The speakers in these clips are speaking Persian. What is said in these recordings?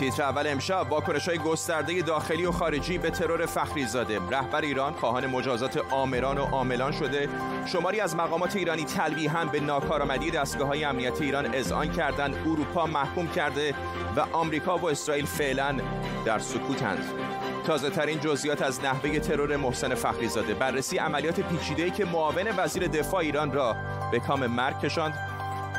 تیتر اول امشب واکنش های گسترده داخلی و خارجی به ترور فخری زاده. رهبر ایران خواهان مجازات آمران و عاملان شده. شماری از مقامات ایرانی تلویحا به ناکارآمدی دستگاه های امنیتی ایران اذعان کردند. اروپا محکوم کرده و آمریکا و اسرائیل فعلا در سکوتند. تازه ترین جزئیات از نحوه ترور محسن فخریزاده بررسی عملیات پیچیده‌ای که معاون وزیر دفاع ایران را به کام مرگ کشاند.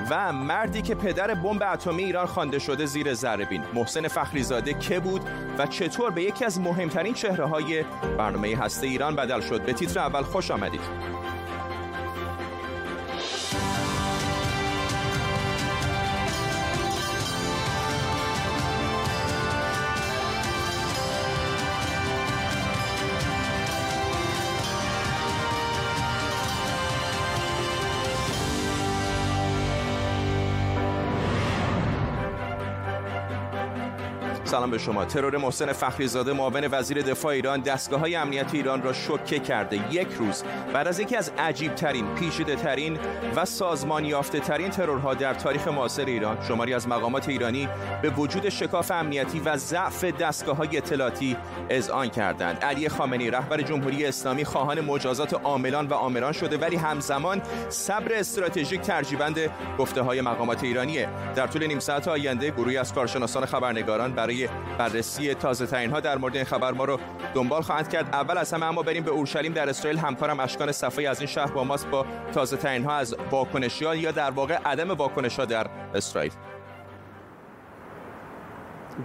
و مردی که پدر بمب اتمی ایران خوانده شده زیر ذره محسن فخریزاده که بود و چطور به یکی از مهمترین چهره های برنامه هسته ایران بدل شد؟ به تیتر اول خوش آمدید. سلام به شما. ترور محسن فخریزاده معاون وزیر دفاع ایران دستگاه های امنیتی ایران را شوکه کرده. یک روز بعد از یکی از عجیب ترین پیچیده ترین و سازمان یافته ترین ترورها در تاریخ معاصر ایران شماری از مقامات ایرانی به وجود شکاف امنیتی و ضعف دستگاه های اطلاعاتی اذعان کردند. علی خامنه‌ای رهبر جمهوری اسلامی خواهان مجازات عاملان و آمران شده ولی همزمان صبر استراتژیک ترجیبند گفته های مقامات ایرانیه. در طول نیم ساعت آینده گروهی از کارشناسان خبرنگاران برای بررسی تازه ترین ها در مورد این خبر ما رو دنبال خواهند کرد. اول از همه اما بریم به اورشلیم در اسرائیل. همکارم اشکان صفایی از این شهر با ماست با تازه ترین ها از واکنشی یا در واقع عدم واکنش ها در اسرائیل.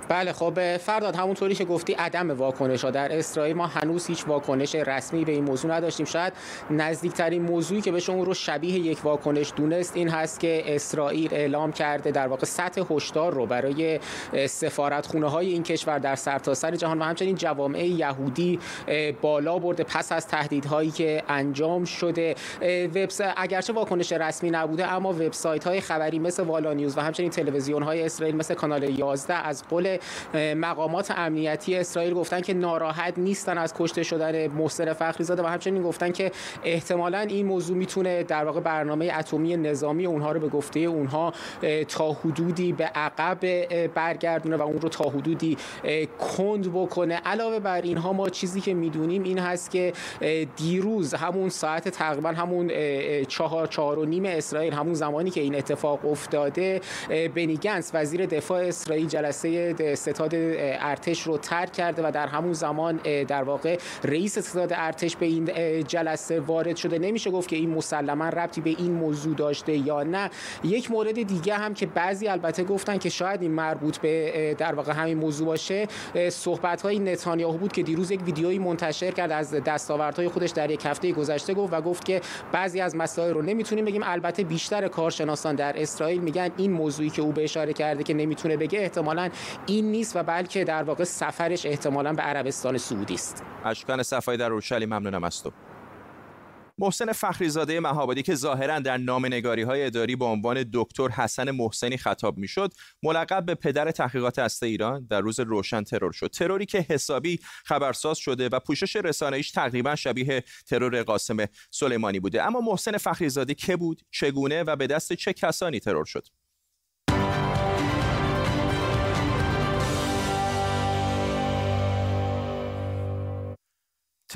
بله خب فرداد همونطوری که گفتی عدم واکنش ها در اسرائیل ما هنوز هیچ واکنش رسمی به این موضوع نداشتیم. شاید نزدیکترین موضوعی که بشه اون رو شبیه یک واکنش دونست این هست که اسرائیل اعلام کرده در واقع سطح هشدار رو برای سفارت خونه های این کشور در سرتاسر سر جهان و همچنین جوامع یهودی بالا برده پس از تهدیدهایی که انجام شده. وبسایت اگرچه واکنش رسمی نبوده اما وبسایت های خبری مثل والا نیوز و همچنین تلویزیون های اسرائیل مثل کانال 11 از قول مقامات امنیتی اسرائیل گفتن که ناراحت نیستن از کشته شدن محسن فخریزاده و همچنین گفتن که احتمالا این موضوع می‌تونه در واقع برنامه اتمی نظامی اونها رو به گفته اونها تا حدودی به عقب برگردونه و اون رو تا حدودی کند بکنه. علاوه بر اینها ما چیزی که می‌دونیم این هست که دیروز همون ساعت تقریبا همون چهار چهار و نیم اسرائیل همون زمانی که این اتفاق افتاده بنی وزیر دفاع اسرائیل جلسه ستاد ارتش رو ترک کرده و در همون زمان در واقع رئیس ستاد ارتش به این جلسه وارد شده. نمیشه گفت که این مسلما ربطی به این موضوع داشته یا نه. یک مورد دیگه هم که بعضی البته گفتن که شاید این مربوط به در واقع همین موضوع باشه صحبت های نتانیاهو بود که دیروز یک ویدیویی منتشر کرد از دستاوردهای خودش در یک هفته گذشته گفت و گفت که بعضی از مسائل رو نمی‌تونیم بگیم. البته بیشتر کارشناسان در اسرائیل میگن این موضوعی که او به اشاره کرده که نمی‌تونه بگه احتمالاً این نیست و بلکه در واقع سفرش احتمالا به عربستان سعودی است. اشکان صفایی در اورشلیم ممنونم از تو. محسن فخریزاده مهابادی که ظاهرا در نامنگاری های اداری با عنوان دکتر حسن محسنی خطاب می‌شد ملقب به پدر تحقیقات هسته ایران در روز روشن ترور شد. تروری که حسابی خبرساز شده و پوشش رسانه‌ایش تقریبا شبیه ترور قاسم سلیمانی بوده. اما محسن فخریزاده که بود چگونه و به دست چه کسانی ترور شد؟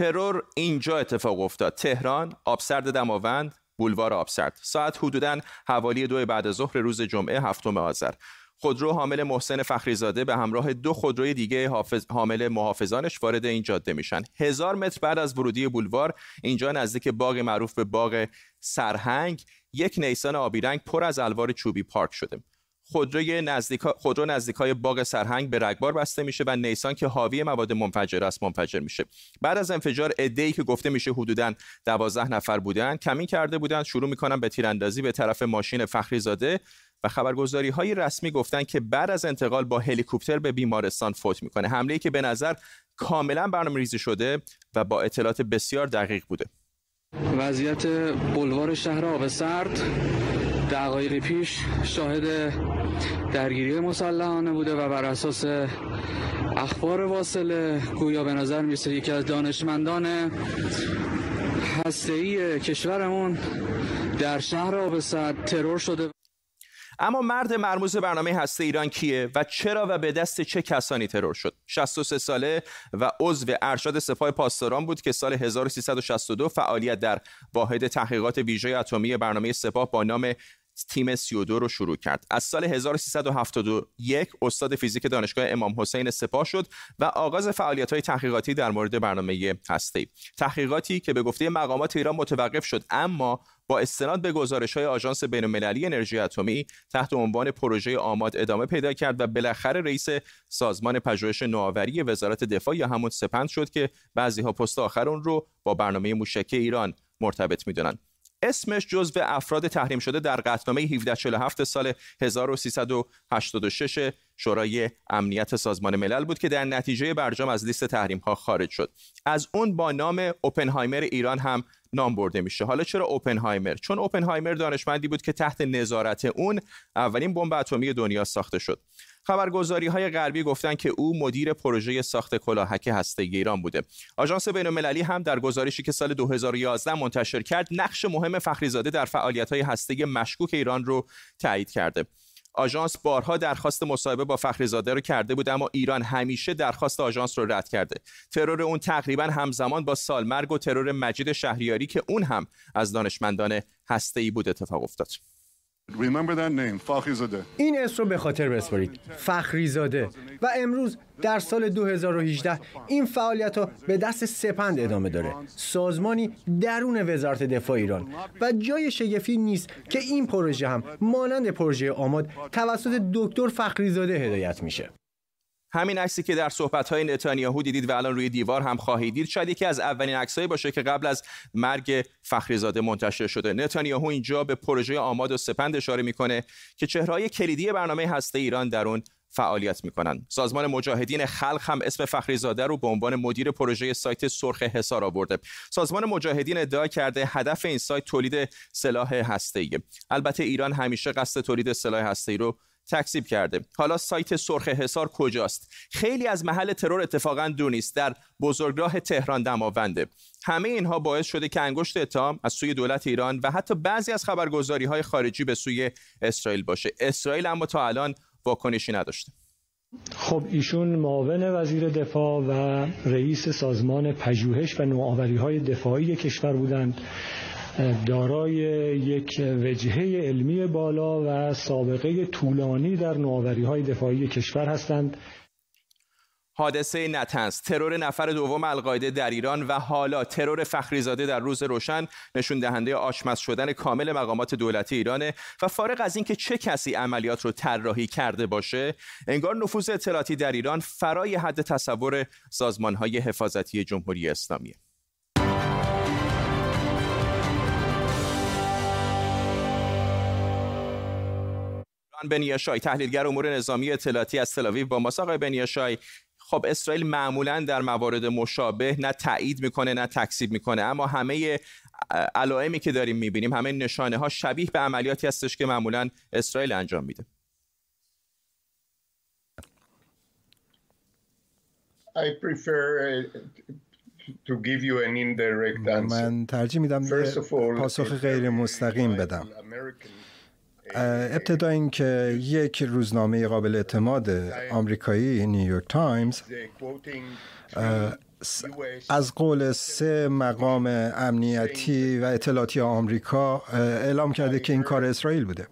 ترور اینجا اتفاق افتاد. تهران آبسرد دماوند بولوار آبسرد. ساعت حدودا حوالی دو بعد ظهر روز جمعه هفتم آذر. خودرو حامل محسن فخریزاده به همراه دو خودروی دیگه حافظ حامل محافظانش وارد این جاده میشن. هزار متر بعد از ورودی بولوار اینجا نزدیک باغ معروف به باغ سرهنگ یک نیسان آبی رنگ پر از الوار چوبی پارک شده. خودروی نزدیک خودرو نزدیکای باغ سرهنگ به رگبار بسته میشه و نیسان که حاوی مواد منفجر است منفجر میشه. بعد از انفجار ای که گفته میشه حدودا 12 نفر بودن کمین کرده بودن شروع می‌کنن به تیراندازی به طرف ماشین فخری زاده و خبرگزاری های رسمی گفتن که بعد از انتقال با هلیکوپتر به بیمارستان فوت می‌کنه. حمله که به نظر کاملا برنامه ریزی شده و با اطلاعات بسیار دقیق بوده. وضعیت بلوار شهر آب سرد. دقایقی پیش شاهد درگیری مسلحانه بوده و بر اساس اخبار واصله گویا به نظر می‌رسه یکی از دانشمندان هسته‌ای کشورمون در شهر آبسد ترور شده. اما مرد مرموز برنامه هسته ایران کیه و چرا و به دست چه کسانی ترور شد؟ 63 ساله و عضو ارشد سپاه پاسداران بود که سال 1362 فعالیت در واحد تحقیقات ویژه اتمی برنامه سپاه با نام تیم 32 رو شروع کرد. از سال 1371 استاد فیزیک دانشگاه امام حسین سپاه شد و آغاز فعالیت های تحقیقاتی در مورد برنامه هسته تحقیقاتی که به گفته مقامات ایران متوقف شد اما با استناد به گزارش های آژانس بین‌المللی انرژی اتمی تحت عنوان پروژه آماد ادامه پیدا کرد و بالاخره رئیس سازمان پژوهش نوآوری وزارت دفاع یا همون سپند شد که بعضی ها پست آخر اون رو با برنامه موشکی ایران مرتبط می‌دونن. اسمش جزو افراد تحریم شده در قطعنامه 1747 سال 1386 شورای امنیت سازمان ملل بود که در نتیجه برجام از لیست تحریم ها خارج شد. از اون با نام اوپنهایمر ایران هم نام برده میشه. حالا چرا اوپنهایمر؟ چون اوپنهایمر دانشمندی بود که تحت نظارت اون اولین بمب اتمی دنیا ساخته شد. خبرگزاری های غربی گفتند که او مدیر پروژه ساخت کلاهک هسته ایران بوده. آژانس بین‌المللی هم در گزارشی که سال 2011 منتشر کرد نقش مهم فخریزاده در فعالیت های هسته مشکوک ایران رو تایید کرده. آژانس بارها درخواست مصاحبه با فخریزاده رو کرده بود اما ایران همیشه درخواست آژانس رو رد کرده. ترور اون تقریبا همزمان با سالمرگ و ترور مجید شهریاری که اون هم از دانشمندان هسته‌ای بود اتفاق افتاد. این اسم رو به خاطر بسپارید. فخریزاده. و امروز در سال 2018 این فعالیت ها به دست سپند ادامه داره. سازمانی درون وزارت دفاع ایران. و جای شگفتی نیست که این پروژه هم مانند پروژه آماد توسط دکتر فخریزاده هدایت میشه. همین عکسی که در صحبت‌های نتانیاهو دیدید و الان روی دیوار هم خواهید دید شاید یکی از اولین عکسایی باشه که قبل از مرگ فخریزاده منتشر شده. نتانیاهو اینجا به پروژه آماد و سپند اشاره می‌کنه که چهرهای کلیدی برنامه هسته ایران در اون فعالیت می‌کنن. سازمان مجاهدین خلق هم اسم فخریزاده رو به عنوان مدیر پروژه سایت سرخ حصار آورده. سازمان مجاهدین ادعا کرده هدف این سایت تولید سلاح هسته‌ای. البته ایران همیشه قصد تولید سلاح هسته‌ای رو تکذیب کرده. حالا سایت سرخ حصار کجاست؟ خیلی از محل ترور اتفاقا دور نیست در بزرگراه تهران دماونده. همه اینها باعث شده که انگشت اتهام از سوی دولت ایران و حتی بعضی از خبرگزاری های خارجی به سوی اسرائیل باشه. اسرائیل اما تا الان واکنشی نداشته. خب ایشون معاون وزیر دفاع و رئیس سازمان پژوهش و نوآوری های دفاعی کشور بودند. دارای یک وجهه علمی بالا و سابقه طولانی در نوآوری های دفاعی کشور هستند. حادثه نتنز ترور نفر دوم القاعده در ایران و حالا ترور فخریزاده در روز روشن نشون دهنده آشمز شدن کامل مقامات دولتی ایرانه و فارغ از اینکه چه کسی عملیات رو طراحی کرده باشه انگار نفوذ اطلاعاتی در ایران فرای حد تصور های حفاظتی جمهوری اسلامیه. بنیاشای تحلیلگر امور نظامی اطلاعاتی از تلاویو با ماست. آقای بنیاشای خب اسرائیل معمولا در موارد مشابه نه تایید می‌کنه نه تکذیب می‌کنه اما همه علائمی که داریم می‌بینیم همه نشانه ها شبیه به عملیاتی هستش که معمولا اسرائیل انجام میده. I prefer to give you an indirect answer. من ترجیح میدم پاسخ غیر مستقیم بدم. ابتدا اینکه یک روزنامه قابل اعتماد آمریکایی نیویورک تایمز از قول سه مقام امنیتی و اطلاعاتی آمریکا اعلام کرده که این کار اسرائیل بوده.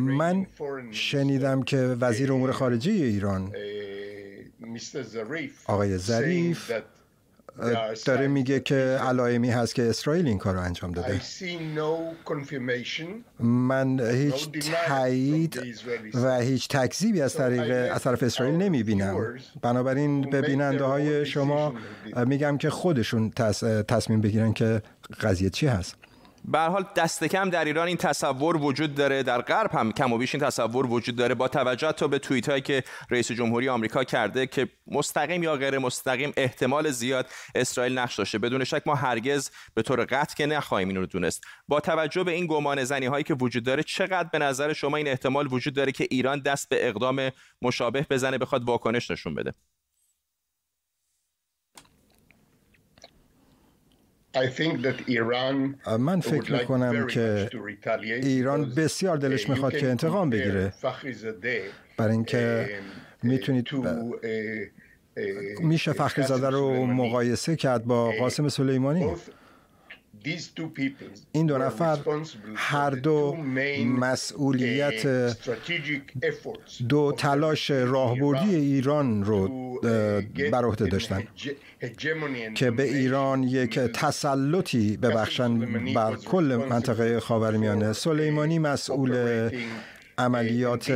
من شنیدم که وزیر امور خارجه ایران آقای ظریف داره میگه که علائمی هست که اسرائیل این کار رو انجام داده. من هیچ تایید و هیچ تکذیبی از طریق از طرف اسرائیل نمی‌بینم. بنابراین به بیننده های شما میگم که خودشون تصمیم بگیرن که قضیه چی هست. به حال دست کم در ایران این تصور وجود داره در غرب هم کم و بیش این تصور وجود داره. با توجه تا به توییت هایی که رئیس جمهوری آمریکا کرده که مستقیم یا غیر مستقیم احتمال زیاد اسرائیل نقش داشته. بدون شک ما هرگز به طور قطع که نخواهیم این رو دونست. با توجه به این گمان زنی هایی که وجود داره چقدر به نظر شما این احتمال وجود داره که ایران دست به اقدام مشابه بزنه بخواد واکنش نشون بده؟ من فکر می‌کنم که ایران بسیار دلش می‌خواد که انتقام بگیره. برای اینکه می‌تونید میشه فخریزاده رو مقایسه کرد با قاسم سلیمانی؟ این دو نفر هر دو مسئولیت دو تلاش راهبردی ایران رو بر عهده داشتن. که به ایران یک تسلطی ببخشن بر کل منطقه خاورمیانه. سلیمانی مسئول عملیات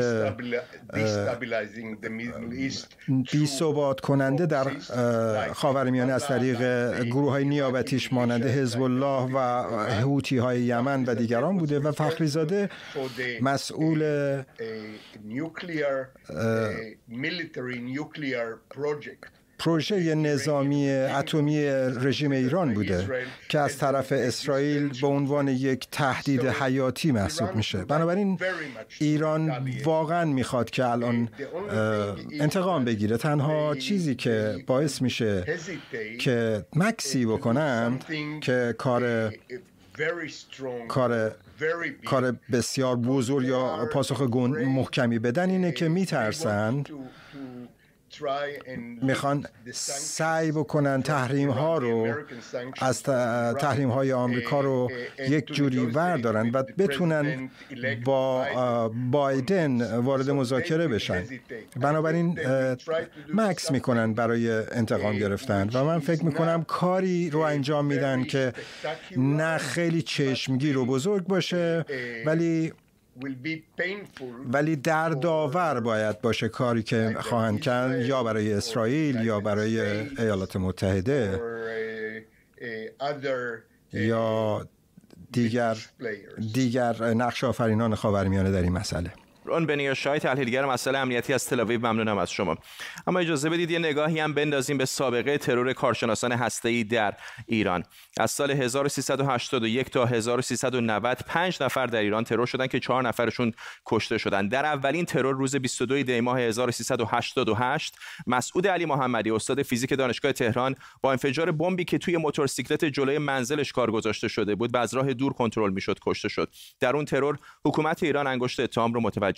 بی ثبات کننده در خاورمیانه از طریق گروه های نیابتیش مانند حزب الله و حوتی های یمن و دیگران بوده و فخریزاده مسئول پروژه نظامی اتمی رژیم ایران بوده که از طرف اسرائیل به عنوان یک تهدید حیاتی محسوب میشه. بنابراین ایران واقعا می‌خواد که الان انتقام بگیره. تنها چیزی که باعث میشه که مکسی بکنند که کار کار کار بسیار بزرگ یا پاسخ محکمی بدن اینه که میترسند می‌خوان سعی بکنن تحریم ها رو از تحریم های آمریکا رو یک جوری وردارن و بتونن با بایدن وارد مذاکره بشن. بنابراین مکس می‌کنن برای انتقام گرفتن و من فکر می‌کنم کاری رو انجام میدن که نه خیلی چشمگیر و بزرگ باشه ولی ولی دردآور باید باشه کاری که خواهند کرد یا برای اسرائیل یا برای ایالات متحده یا دیگر دیگر نقش آفرینان خاورمیانه در این مسئله. رون بنیا شای تحلیلگر مسئله امنیتی از تل ممنونم از شما. اما اجازه بدید یه نگاهی هم بندازیم به سابقه ترور کارشناسان هسته‌ای در ایران. از سال 1381 تا 1390 5 نفر در ایران ترور شدن که 4 نفرشون کشته شدن. در اولین ترور روز 22 دی ماه 1388 مسعود علی محمدی استاد فیزیک دانشگاه تهران با انفجار بمبی که توی موتورسیکلت جلوی منزلش کار گذاشته شده بود و از راه دور کنترل می‌شد کشته شد. در اون ترور حکومت ایران انگشت اتهام رو متوجه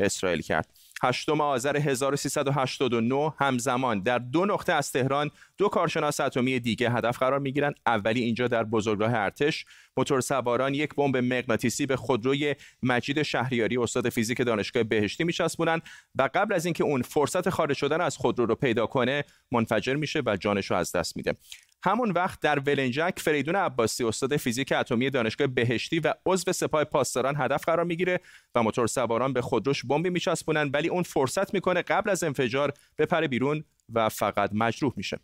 اسرائیل کرد. هشتم آذر 1389 همزمان در دو نقطه از تهران دو کارشناس اتمی دیگه هدف قرار می‌گیرند. اولی اینجا در بزرگراه ارتش موتور سواران یک بمب مغناطیسی به خودروی مجید شهریاری استاد فیزیک دانشگاه بهشتی میچسبونند و قبل از اینکه اون فرصت خارج شدن از خودرو رو پیدا کنه منفجر میشه و جانش رو از دست میده. همون وقت در ولنجک فریدون عباسی استاد فیزیک اتمی دانشگاه بهشتی و عضو سپاه پاسداران هدف قرار می‌گیره و موتور سواران به خودروش بمبی میچسبونن ولی اون فرصت می‌کنه قبل از انفجار بپره بیرون و فقط مجروح میشه.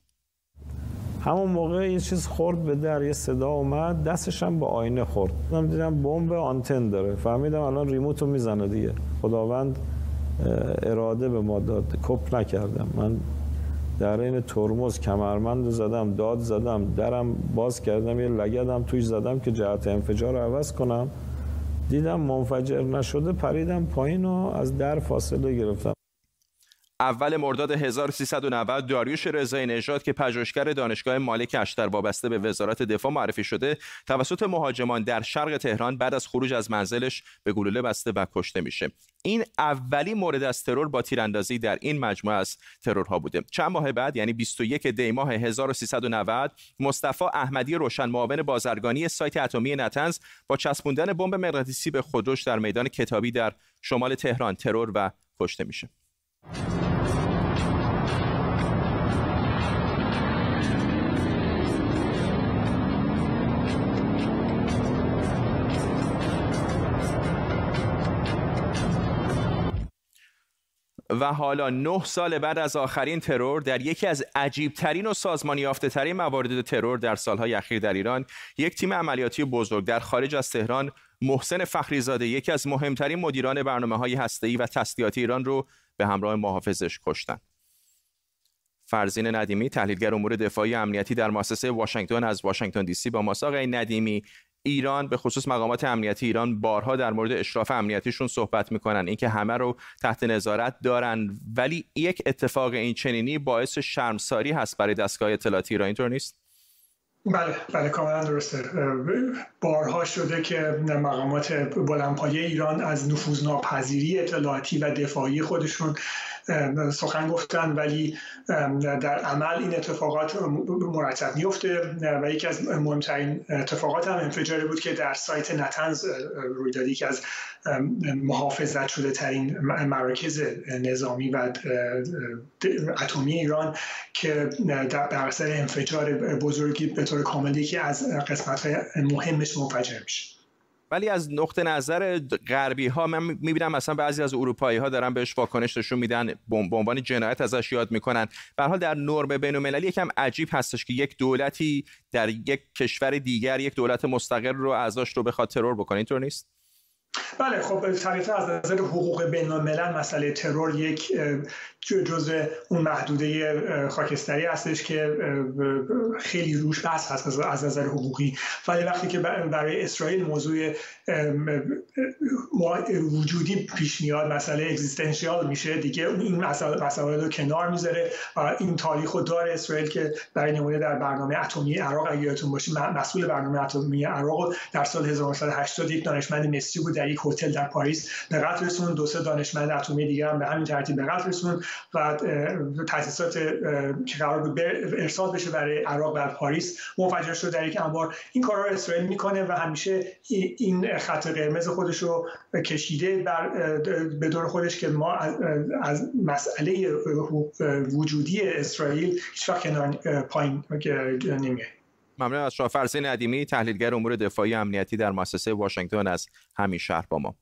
همون موقع یه چیز خورد به در یه صدا اومد دستش هم به آینه خورد. من دیدم بمب آنتن داره. فهمیدم الان ریموت رو می‌زنه دیگه. خداوند اراده به ما داد. کپ نکردم. من در این ترمز کمرمند زدم داد زدم درم باز کردم یه لگدم توش زدم که جهت انفجار رو عوض کنم. دیدم منفجر نشده پریدم پایین و از در فاصله گرفتم. اول مرداد 1390 داریوش رضایی نژاد که پژوهشگر دانشگاه مالک اشتر وابسته به وزارت دفاع معرفی شده توسط مهاجمان در شرق تهران بعد از خروج از منزلش به گلوله بسته و کشته میشه. این اولی مورد از ترور با تیراندازی در این مجموعه از ترورها بوده. چند ماه بعد یعنی 21 دی ماه 1390 مصطفی احمدی روشن معاون بازرگانی سایت اتمی نتنز با چسبوندن بمب مغناطیسی به خودروش در میدان کتابی در شمال تهران ترور و کشته میشه. و حالا نه سال بعد از آخرین ترور در یکی از عجیبترین و سازمانی یافته ترین موارد ترور در سالهای اخیر در ایران یک تیم عملیاتی بزرگ در خارج از تهران محسن فخریزاده یکی از مهمترین مدیران برنامه های هسته‌ای و تسلیحاتی ایران رو به همراه محافظش کشتن. فرزین ندیمی تحلیلگر امور دفاعی امنیتی در مؤسسه واشنگتن از واشنگتن دی سی با ما ندیمی ایران به خصوص مقامات امنیتی ایران بارها در مورد اشراف امنیتیشون صحبت می‌کنن. اینکه همه رو تحت نظارت دارن. ولی یک اتفاق این چنینی باعث شرمساری هست برای دستگاه اطلاعاتی ایران. اینطور نیست؟ بله بله کاملا درسته. بارها شده که مقامات بلندپایه ایران از نفوذناپذیری اطلاعاتی و دفاعی خودشون سخن گفتن ولی در عمل این اتفاقات مرتب میفته و یکی از مهمترین اتفاقات هم انفجاری بود که در سایت نتنز روی که از محافظت شده ترین مراکز نظامی و اتمی ایران که در اثر انفجار بزرگی به طور کامل یکی از قسمت مهمش منفجر میشه. ولی از نقطه نظر غربی ها من می‌بینم مثلا بعضی از اروپایی ها دارن بهش واکنش نشون میدن به عنوان جنایت ازش یاد می‌کنن. به حال در نرم بین المللی یکم عجیب هستش که یک دولتی در یک کشور دیگر یک دولت مستقل رو ازش رو بخواد ترور بکنه. اینطور نیست؟ بله خب طبیعتا از نظر حقوق بین الملل مسئله ترور یک جز اون محدوده خاکستری هستش که خیلی روش بحث هست از نظر حقوقی. ولی وقتی که برای اسرائیل موضوع وجودی پیش میاد مسئله اگزیستنشیال میشه دیگه این مسئله رو کنار می‌ذاره این تاریخ و دار اسرائیل که برای نمونه در برنامه اتمی عراق اگه یادتون باشه مسئول برنامه اتمی عراق در سال 1980 یک دانشمند مصری بود در یک هتل در پاریس به قتل رسوند دو سه دانشمند اتمی دیگه هم به همین ترتیب به قتل رسوند و تاسیسات که قرار بود ارسال بشه برای عراق و پاریس منفجر شد در یک انبار. این کارا رو اسرائیل می‌کنه و همیشه این خط قرمز خودش رو کشیده بر به دور خودش که ما از مسئله وجودی اسرائیل هیچ وقت پایین نمیه ممنون از شاه فرزی ندیمی تحلیلگر امور دفاعی امنیتی در مؤسسه واشنگتن از همین شهر با ما.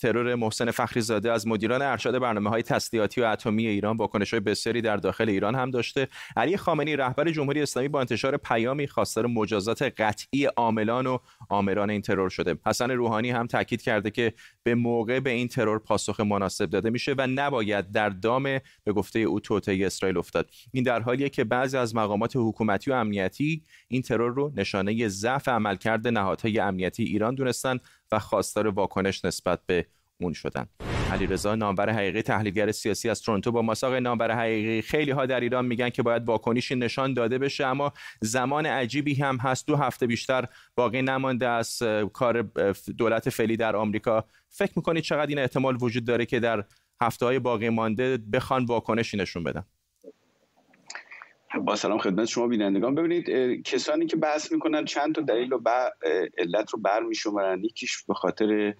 ترور محسن فخریزاده از مدیران ارشد برنامه های تسلیحاتی و اتمی ایران واکنش های بسیاری در داخل ایران هم داشته. علی خامنی رهبر جمهوری اسلامی با انتشار پیامی خواستار مجازات قطعی عاملان و آمران این ترور شده. حسن روحانی هم تاکید کرده که به موقع به این ترور پاسخ مناسب داده میشه و نباید در دام به گفته او توطئه اسرائیل افتاد. این در حالیه که بعضی از مقامات حکومتی و امنیتی این ترور رو نشانه ضعف عملکرد نهادهای امنیتی ایران دونستن و خواستار واکنش نسبت به اون شدن. علیرضا نامور حقیقی تحلیلگر سیاسی از تورنتو با مساق نامور حقیقی. خیلی ها در ایران میگن که باید واکنشی نشان داده بشه اما زمان عجیبی هم هست. دو هفته بیشتر باقی نمانده از کار دولت فعلی در آمریکا. فکر می‌کنید چقدر این احتمال وجود داره که در هفته های باقی مانده بخوان واکنشی نشون بدن؟ با سلام خدمت شما بینندگان. ببینید کسانی که بحث می‌کنن چند تا دلیل و علت رو بر میشمارن یکیش به خاطر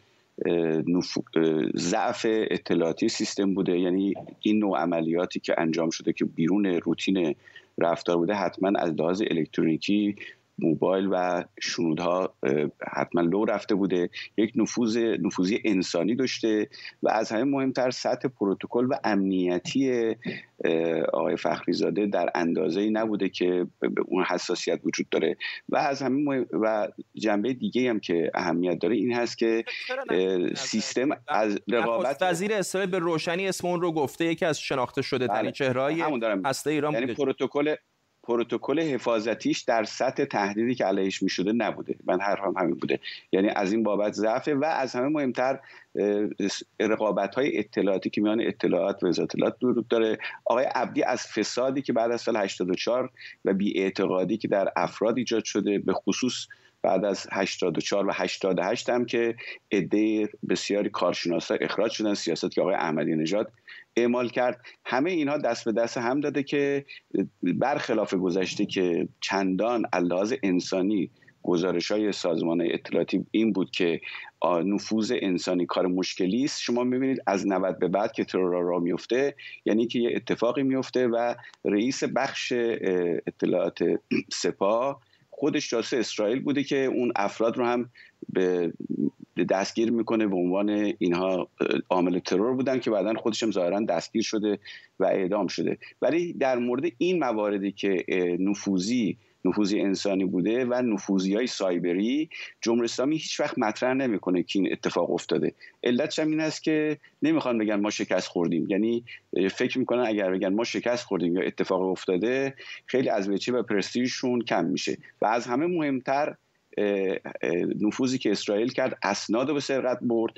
ضعف اطلاعاتی سیستم بوده. یعنی این نوع عملیاتی که انجام شده که بیرون روتین رفتار بوده حتما از لحاظ الکترونیکی موبایل و شنودها حتما لو رفته بوده. یک نفوذ نفوذی انسانی داشته و از همه مهمتر سطح پروتکل و امنیتی آقای فخریزاده در اندازه نبوده که به اون حساسیت وجود داره. و از همین و جنبه دیگه هم که اهمیت داره این هست که سیستم از رقابت وزیر اسرائیل به روشنی اسم اون رو گفته یکی از شناخته شده ترین بله. چهره‌های هسته ایران یعنی پروتکل پروتکل حفاظتیش در سطح تهدیدی که علیهش می‌شده نبوده. من حرفم همین بوده. یعنی از این بابت ضعفه و از همه مهمتر رقابت های اطلاعاتی که میان اطلاعات و اطلاعات درود داره. آقای عبدی از فسادی که بعد از سال 84 و بی اعتقادی که در افراد ایجاد شده به خصوص بعد از 84 و 88 هم که عده بسیاری کارشناسا اخراج شدن سیاست که آقای احمدی نژاد اعمال کرد. همه اینها دست به دست هم داده که برخلاف گذشته که چندان لحاظ انسانی گزارش های سازمان اطلاعاتی این بود که نفوذ انسانی کار مشکلی است شما می‌بینید از 90 به بعد که ترور را میفته یعنی که یه اتفاقی میفته و رئیس بخش اطلاعات سپاه خودش جاسوس اسرائیل بوده که اون افراد رو هم به دستگیر می‌کنه به عنوان اینها عامل ترور بودن که بعدا هم ظاهرا دستگیر شده و اعدام شده. ولی در مورد این مواردی که نفوذی نفوذی انسانی بوده و نفوذی های سایبری جمهوری اسلامی هیچ وقت مطرح نمی‌کنه که این اتفاق افتاده. علتش هم این است که نمی‌خوان بگن ما شکست خوردیم. یعنی فکر می‌کنن اگر بگن ما شکست خوردیم یا اتفاق افتاده خیلی از وجه و پرستیژشون کم میشه. و از همه مهمتر نفوذی که اسرائیل کرد اسناد رو به سرقت برد.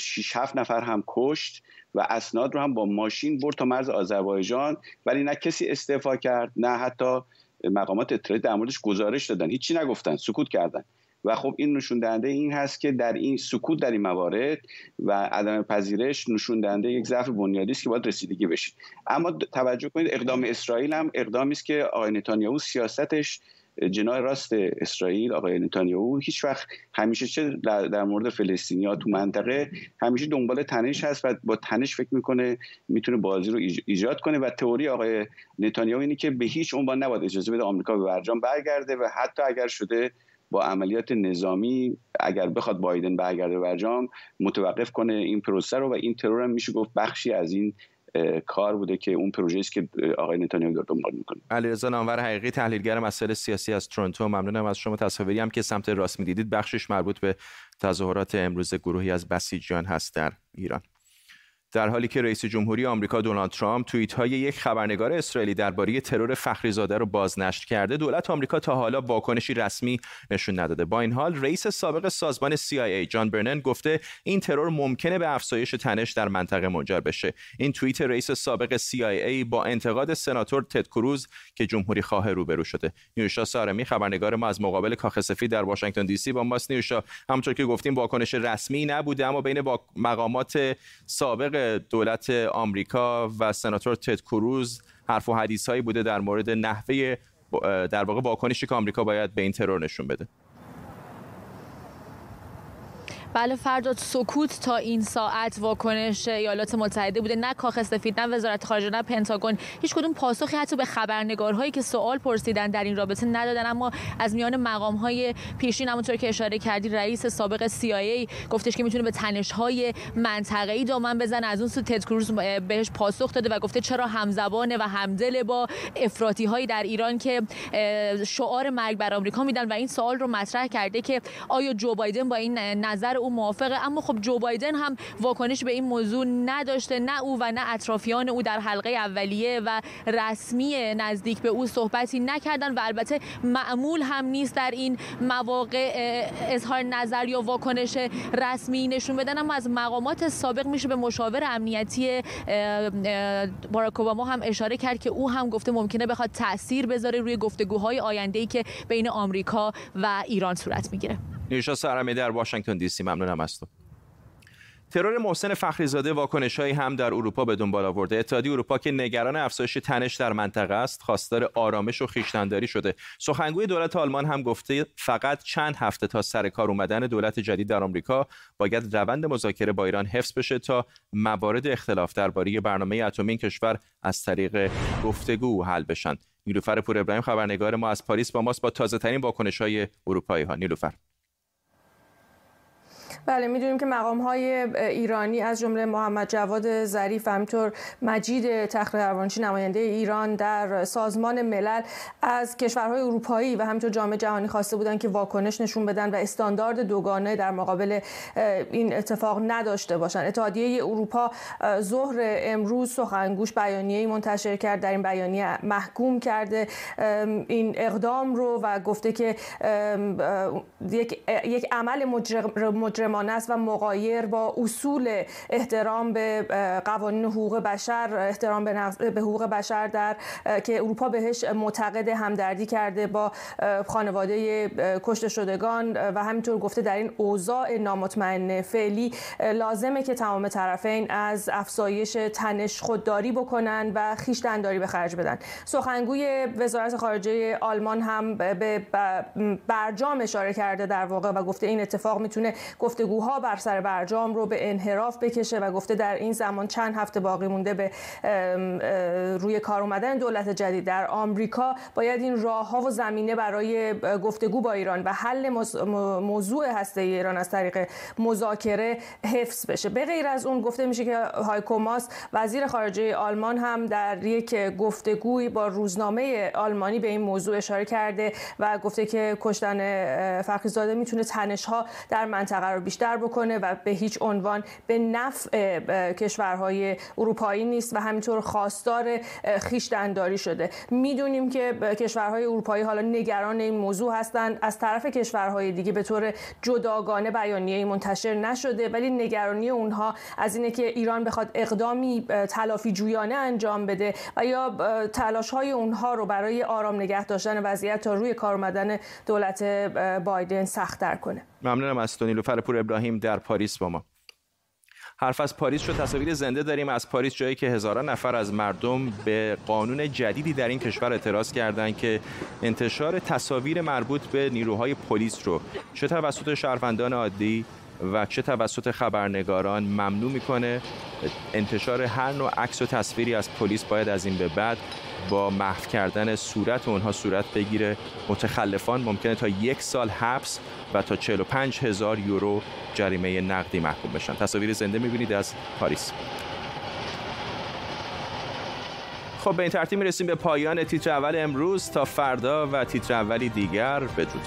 6 7 نفر هم کشت و اسناد رو هم با ماشین برد تا مرز آذربایجان ولی نه کسی استعفا کرد نه حتی مقامات اطلاعاتی در موردش گزارش دادن. هیچی نگفتن سکوت کردن. و خب این نشون دهنده این هست که در این سکوت در این موارد و عدم پذیرش نشون دهنده یک ضعف بنیادی است که باید رسیدگی بشه. اما توجه کنید اقدام اسرائیل هم اقدامی است که آقای نتانیاهو سیاستش جناه راست اسرائیل آقای نتانیاهو هیچ وقت همیشه چه در مورد فلسطینیا تو منطقه همیشه دنبال تنش هست و با تنش فکر می‌کنه می‌تونه بازی رو ایجاد کنه و تئوری آقای نتانیاهو اینه که به هیچ عنوان نباید اجازه بده آمریکا به برجام برگرده و حتی اگر شده با عملیات نظامی اگر بخواد بایدن برگرده برجام متوقف کنه این پروسه رو و این ترور هم میشه گفت بخشی از این کار بوده که اون پروژه است که آقای نتانیاهو داره دنبال می‌کنه. علیرضا نامور حقیقی تحلیلگر مسائل سیاسی از تورنتو. ممنونم از شما تصاویری هم که سمت راست می‌دیدید. بخشش مربوط به تظاهرات امروز گروهی از بسیجیان هست در ایران. در حالی که رئیس جمهوری آمریکا دونالد ترامپ توییت های یک خبرنگار اسرائیلی درباره ترور فخریزاده رو بازنشر کرده دولت آمریکا تا حالا واکنشی رسمی نشون نداده. با این حال رئیس سابق سازمان CIA جان برنن گفته این ترور ممکنه به افزایش تنش در منطقه منجر بشه. این توییت رئیس سابق CIA با انتقاد سناتور تد کروز که جمهوری خواه روبرو شده. نیوشا سارمی خبرنگار ما از مقابل کاخ سفید در واشنگتن دی سی با ماست. نیوشا همونطور که گفتیم واکنش رسمی نبوده اما بین مقامات سابق دولت آمریکا و سناتور تد کروز حرف و حدیث هایی بوده در مورد نحوه در واقع واکنشی که آمریکا باید به این ترور نشون بده. بله فرداد سکوت تا این ساعت واکنش ایالات متحده بوده. نه کاخ سفید نه وزارت خارجه نه پنتاگون. هیچ کدوم پاسخی حتی به خبرنگارهایی که سوال پرسیدن در این رابطه ندادن. اما از میان مقام های پیشین همونطور که اشاره کردی رئیس سابق CIA گفتش که می‌تونه به تنش های منطقه‌ای دامن بزنه. از اون سو تد کروز بهش پاسخ داده و گفته چرا همزبانه و همدل با افراطی هایی در ایران که شعار مرگ بر آمریکا میدن. و این سوال رو مطرح کرده که آیا جو بایدن با این نظر او موافقه اما خب جو بایدن هم واکنش به این موضوع نداشته نه او و نه اطرافیان او در حلقه اولیه و رسمی نزدیک به او صحبتی نکردن و البته معمول هم نیست در این مواقع اظهار نظر یا واکنش رسمی نشون بدن. اما از مقامات سابق میشه به مشاور امنیتی باراک اوباما هم اشاره کرد که او هم گفته ممکنه بخواد تاثیر بذاره روی گفتگوهای آینده که بین آمریکا و ایران صورت می‌گیره. نیوشا سرمی در واشنگتن دی سی ممنونم از تو. ترور محسن فخریزاده واکنشهایی هم در اروپا به دنبال آورده. اتحادیه اروپا که نگران افزایش تنش در منطقه است خواستار آرامش و خویشتنداری شده. سخنگوی دولت آلمان هم گفته فقط چند هفته تا سر کار اومدن دولت جدید در آمریکا. باید روند مذاکره با ایران حفظ بشه تا موارد اختلاف درباره برنامه اتمی کشور از طریق گفتگو حل بشن. نیلوفر پور ابراهیم خبرنگار ما از پاریس با ماست با تازه ترین واکنش اروپایی ها. نیلوفر. بله می‌دونیم که مقام های ایرانی از جمله محمد جواد ظریف همینطور مجید تخت نماینده ایران در سازمان ملل از کشورهای اروپایی و همینطور جامعه جهانی خواسته بودن که واکنش نشون بدن و استاندارد دوگانه در مقابل این اتفاق نداشته باشن. اتحادیه اروپا ظهر امروز سخنگوش بیانیه‌ای منتشر کرد. در این بیانیه محکوم کرده این اقدام رو و گفته که یک عمل مجرم مجرمانه است و مقایر با اصول احترام به قوانین حقوق بشر احترام به حقوق بشر در که اروپا بهش معتقد همدردی کرده با خانواده کشته شدگان و همینطور گفته در این اوضاع نامطمئن فعلی لازمه که تمام طرفین از افزایش تنش خودداری بکنن و خیشتنداری به خرج بدن. سخنگوی وزارت خارجه آلمان هم به برجام اشاره کرده در واقع و گفته این اتفاق می‌تونه گفتگوها بر سر برجام رو به انحراف بکشه و گفته در این زمان چند هفته باقی مونده به روی کار اومدن دولت جدید. در آمریکا باید این راه ها و زمینه برای گفتگو با ایران و حل موضوع هسته ایران از طریق مذاکره حفظ بشه. به غیر از اون گفته میشه که هایکو ماس وزیر خارجه آلمان هم در یک گفتگوی با روزنامه آلمانی به این موضوع اشاره کرده و گفته که کشتن فخریزاده می‌تونه تنش ها در منطقه رو بیشتر بکنه و به هیچ عنوان به نفع کشورهای اروپایی نیست و همینطور خواستار خیشتنداری شده. می‌دونیم که کشورهای اروپایی حالا نگران این موضوع هستند از طرف کشورهای دیگه به طور جداگانه بیانیه منتشر نشده ولی نگرانی اونها از اینه که ایران بخواد اقدامی تلافی جویانه انجام بده و یا تلاش های اونها رو برای آرام نگه داشتن وضعیت تا روی کار اومدن دولت بایدن سختتر کنه. ممنونم از لوفرپور ابراهیم در پاریس با ما. حرف از پاریس شد. تصاویر زنده داریم. از پاریس جایی که هزاران نفر از مردم به قانون جدیدی در این کشور اعتراض کردند که انتشار تصاویر مربوط به نیروهای پلیس رو چه توسط شهروندان عادی و چه توسط خبرنگاران ممنوع می‌کنه. انتشار هر نوع عکس و تصویری از پلیس باید از این به بعد با محو کردن صورت اونها صورت بگیره. متخلفان ممکنه تا یک سال حبس و تا 45 هزار یورو جریمه نقدی محکوم بشن. تصاویر زنده می‌بینید از پاریس. خب به این ترتیب می‌رسیم به پایان تیتر اول امروز. تا فردا و تیتر اولی دیگر بدرود.